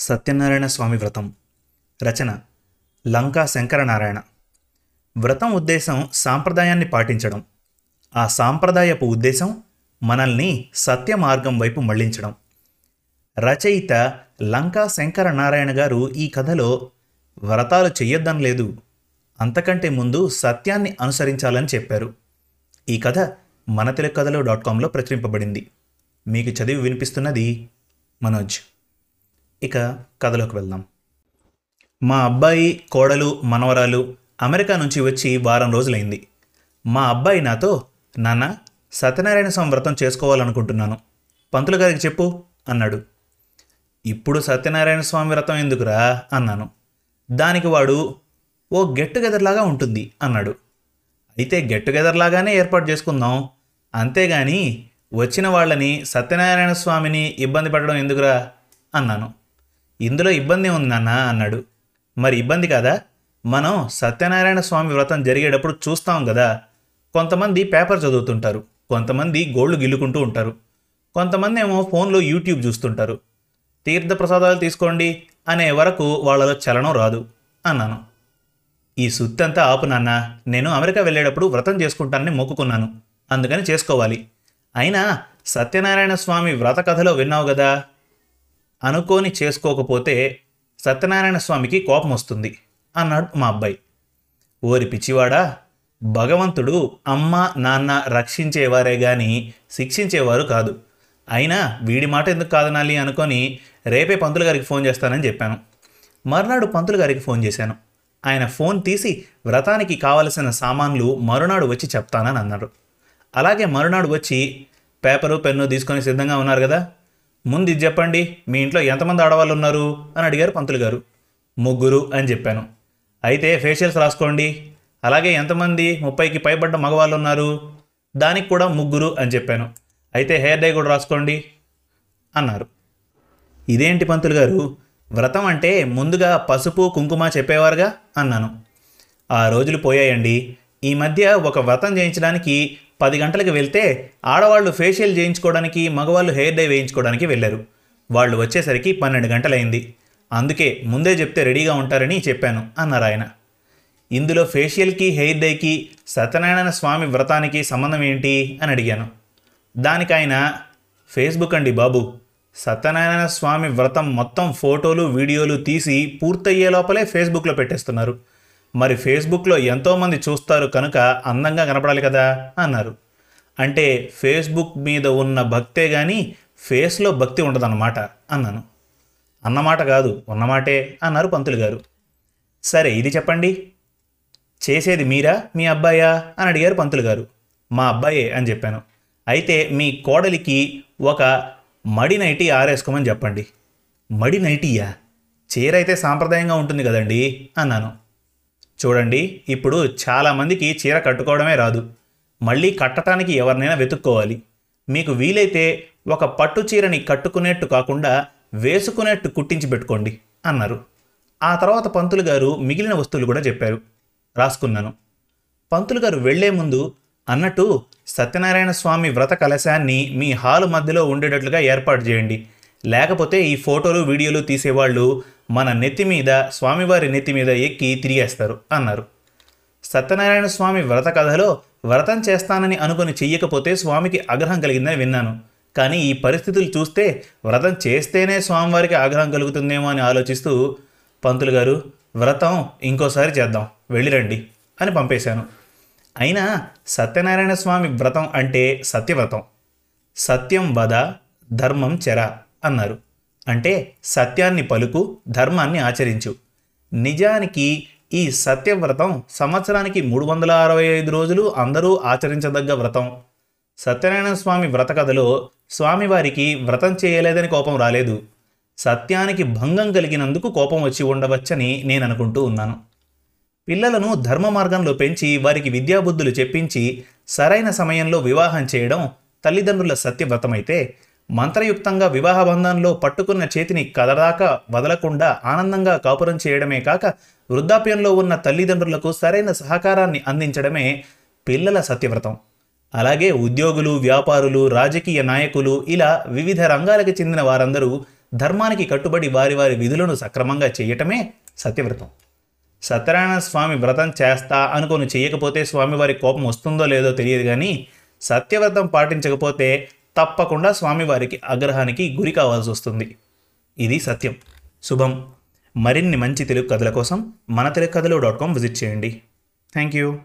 సత్యనారాయణ స్వామి వ్రతం. రచన లంకా శంకరనారాయణ. వ్రతం ఉద్దేశం సాంప్రదాయాన్ని పాటించడం. ఆ సాంప్రదాయపు ఉద్దేశం మనల్ని సత్య మార్గం వైపు మళ్ళించడం. రచయిత లంకా శంకరనారాయణ గారు ఈ కథలో వ్రతాలు చెయ్యొద్దని లేదు. అంతకంటే ముందు సత్యాన్ని అనుసరించాలని చెప్పారు. ఈ కథ మన తెలుగు కథలో డాట్ కాంలో ప్రచురింపబడింది. మీకు చదివి వినిపిస్తున్నది మనోజ్. ఇక కథలోకి వెళ్దాం. మా అబ్బాయి కోడలు మనవరాలు అమెరికా నుంచి వచ్చి వారం రోజులైంది. మా అబ్బాయి నాతో నాన్న సత్యనారాయణ స్వామి వ్రతం చేసుకోవాలనుకుంటున్నాను. పంతులు గారికి చెప్పు అన్నాడు. ఇప్పుడు సత్యనారాయణ స్వామి వ్రతం ఎందుకురా? అన్నాను. దానికి వాడు ఓ గెట్ టుగెదర్ లాగా ఉంటుంది అన్నాడు. అయితే గెట్ టుగెదర్ లాగానే ఏర్పాటు చేసుకుందాం. అంతేగాని వచ్చిన వాళ్ళని సత్యనారాయణ స్వామిని ఇబ్బంది పడడం ఎందుకురా? అన్నాను. ఇందులో ఇబ్బంది ఉంది నాన్న? అన్నాడు. మరి ఇబ్బంది కాదా? మనం సత్యనారాయణ స్వామి వ్రతం జరిగేటప్పుడు చూస్తాం కదా. కొంతమంది పేపర్ చదువుతుంటారు. కొంతమంది గోళ్ళు గిల్లుకుంటూ ఉంటారు. కొంతమంది ఏమో ఫోన్లో యూట్యూబ్ చూస్తుంటారు. తీర్థ ప్రసాదాలు తీసుకోండి అనే వరకు వాళ్ళలో చలనం రాదు అన్నాను. ఈ సుత్తంతా ఆపు నాన్న. నేను అమెరికా వెళ్ళేటప్పుడు వ్రతం చేసుకుంటానని మొక్కుకున్నాను. అందుకని చేసుకోవాలి. అయినా సత్యనారాయణ స్వామి వ్రత కథలో విన్నావు కదా? అనుకోని చేసుకోకపోతే సత్యనారాయణ స్వామికి కోపం వస్తుంది అన్నాడు మా అబ్బాయి. ఓరి పిచ్చివాడా భగవంతుడు అమ్మ నాన్న రక్షించేవారే గాని శిక్షించేవారు కాదు. అయినా వీడి మాట ఎందుకు కాదనాలి అనుకొని రేపే పంతులు గారికి ఫోన్ చేస్తానని చెప్పాను. మరునాడు పంతులు గారికి ఫోన్ చేశాను. ఆయన ఫోన్ తీసి వ్రతానికి కావలసిన సామాన్లు మరునాడు వచ్చి చెప్తానని అన్నారు అలాగే మరునాడు వచ్చి పేపరు పెన్ను తీసుకొని సిద్ధంగా ఉన్నారు కదా. ముందు ఇది చెప్పండి మీ ఇంట్లో ఎంతమంది ఆడవాళ్ళు ఉన్నారు? అని అడిగారు పంతులు గారు. ముగ్గురు అని చెప్పాను. అయితే ఫేషియల్స్ రాసుకోండి. అలాగే ఎంతమంది ముప్పైకి పైబడ్డ మగవాళ్ళు ఉన్నారు? దానికి కూడా ముగ్గురు అని చెప్పాను. అయితే హెయిర్ డై కూడా రాసుకోండి అన్నారు. ఇదేంటి పంతులు గారు? వ్రతం అంటే ముందుగా పసుపు కుంకుమ చెప్పేవారుగా? అన్నాను. ఆ రోజులు పోయాయండి. ఈ మధ్య ఒక వ్రతం చేయించడానికి పది గంటలకు వెళ్తే ఆడవాళ్ళు ఫేషియల్ చేయించుకోవడానికి మగవాళ్ళు హెయిర్ డై వేయించుకోవడానికి వెళ్ళారు. వాళ్ళు వచ్చేసరికి పన్నెండు గంటలైంది. అందుకే ముందే చెప్తే రెడీగా ఉంటారని చెప్పాను అన్నారు ఆయన. ఇందులో ఫేషియల్కి హెయిర్ డైకి సత్యనారాయణ స్వామి వ్రతానికి సంబంధం ఏంటి అని అడిగాను. దానికి ఆయన ఫేస్బుక్ అండి బాబు. సత్యనారాయణ స్వామి వ్రతం మొత్తం ఫోటోలు వీడియోలు తీసి పూర్తయ్యే లోపలే ఫేస్బుక్లో పెట్టేస్తున్నారు. మరి ఫేస్బుక్లో ఎంతోమంది చూస్తారు కనుక అందంగా కనపడాలి కదా అన్నారు. అంటే ఫేస్బుక్ మీద ఉన్న భక్తే కానీ ఫేస్లో భక్తి ఉండదన్నమాట అన్నాను. అన్నమాట కాదు ఉన్నమాటే అన్నారు పంతులు గారు. సరే ఇది చెప్పండి. చేసేది మీరా మీ అబ్బాయా అని అడిగారు పంతులు గారు. మా అబ్బాయే అని చెప్పాను. అయితే మీ కోడలికి ఒక మడి నైటీ ఆరేసుకోమని చెప్పండి. మడి నైటీయా? చీర అయితే సాంప్రదాయంగా ఉంటుంది కదండి అన్నాను. చూడండి ఇప్పుడు చాలామందికి చీర కట్టుకోవడమే రాదు. మళ్ళీ కట్టడానికి ఎవరినైనా వెతుక్కోవాలి. మీకు వీలైతే ఒక పట్టు చీరని కట్టుకునేట్టు కాకుండా వేసుకునేట్టు కుట్టించి పెట్టుకోండి అన్నారు. ఆ తర్వాత పంతులు గారు మిగిలిన వస్తువులు కూడా చెప్పారు. రాసుకున్నాను. పంతులు గారు వెళ్ళే ముందు అన్నట్టు సత్యనారాయణ స్వామి వ్రత కలశాన్ని మీ హాలు మధ్యలో ఉండేటట్లుగా ఏర్పాటు చేయండి. లేకపోతే ఈ ఫోటోలు వీడియోలు తీసేవాళ్ళు మన నెత్తి మీద స్వామివారి నెత్తి మీద ఎక్కి తిరిగేస్తారు అన్నారు. సత్యనారాయణ స్వామి వ్రత కథలో వ్రతం చేస్తానని అనుకుని చెయ్యకపోతే స్వామికి ఆగ్రహం కలిగిందని విన్నాను. కానీ ఈ పరిస్థితులు చూస్తే వ్రతం చేస్తేనే స్వామివారికి ఆగ్రహం కలుగుతుందేమో అని ఆలోచిస్తూ పంతులు గారు వ్రతం ఇంకోసారి చేద్దాం వెళ్ళిరండి అని పంపేశాను. అయినా సత్యనారాయణ స్వామి వ్రతం అంటే సత్యవ్రతం. సత్యం వద ధర్మం చెర. అన్నారు. అంటే సత్యాన్ని పలుకు ధర్మాన్ని ఆచరించు. నిజానికి ఈ సత్యవ్రతం సంవత్సరానికి మూడు వందల అరవై ఐదు రోజులు అందరూ ఆచరించదగ్గ వ్రతం. సత్యనారాయణ స్వామి వ్రత కథలో స్వామివారికి వ్రతం చేయలేదని కోపం రాలేదు. సత్యానికి భంగం కలిగినందుకు కోపం వచ్చి ఉండవచ్చని నేను అనుకుంటూ ఉన్నాను. పిల్లలను ధర్మ మార్గంలో పెంచి వారికి విద్యాబుద్ధులు చెప్పించి సరైన సమయంలో వివాహం చేయడం తల్లిదండ్రుల సత్యవ్రతమైతే మంత్రయుక్తంగా వివాహ బంధంలో పట్టుకున్న చేతిని కదదాకా వదలకుండా ఆనందంగా కాపురం చేయడమే కాక వృద్ధాప్యంలో ఉన్న తల్లిదండ్రులకు సరైన సహకారాన్ని అందించడమే పిల్లల సత్యవ్రతం. అలాగే ఉద్యోగులు వ్యాపారులు రాజకీయ నాయకులు ఇలా వివిధ రంగాలకు చెందిన వారందరూ ధర్మానికి కట్టుబడి వారి వారి విధులను సక్రమంగా చేయటమే సత్యవ్రతం. సత్యనారాయణ స్వామి వ్రతం చేస్తా అనుకొని చేయకపోతే స్వామివారి కోపం వస్తుందో లేదో తెలియదు కానీ సత్యవ్రతం పాటించకపోతే తప్పకుండా స్వామివారికి ఆగ్రహానికి గురి కావాల్సి వస్తుంది. ఇది సత్యం. శుభం. మరిన్ని మంచి తెలుగు కథల కోసం మన తెలుగు కథలు డాట్ కామ్ విజిట్ చేయండి. Thank you.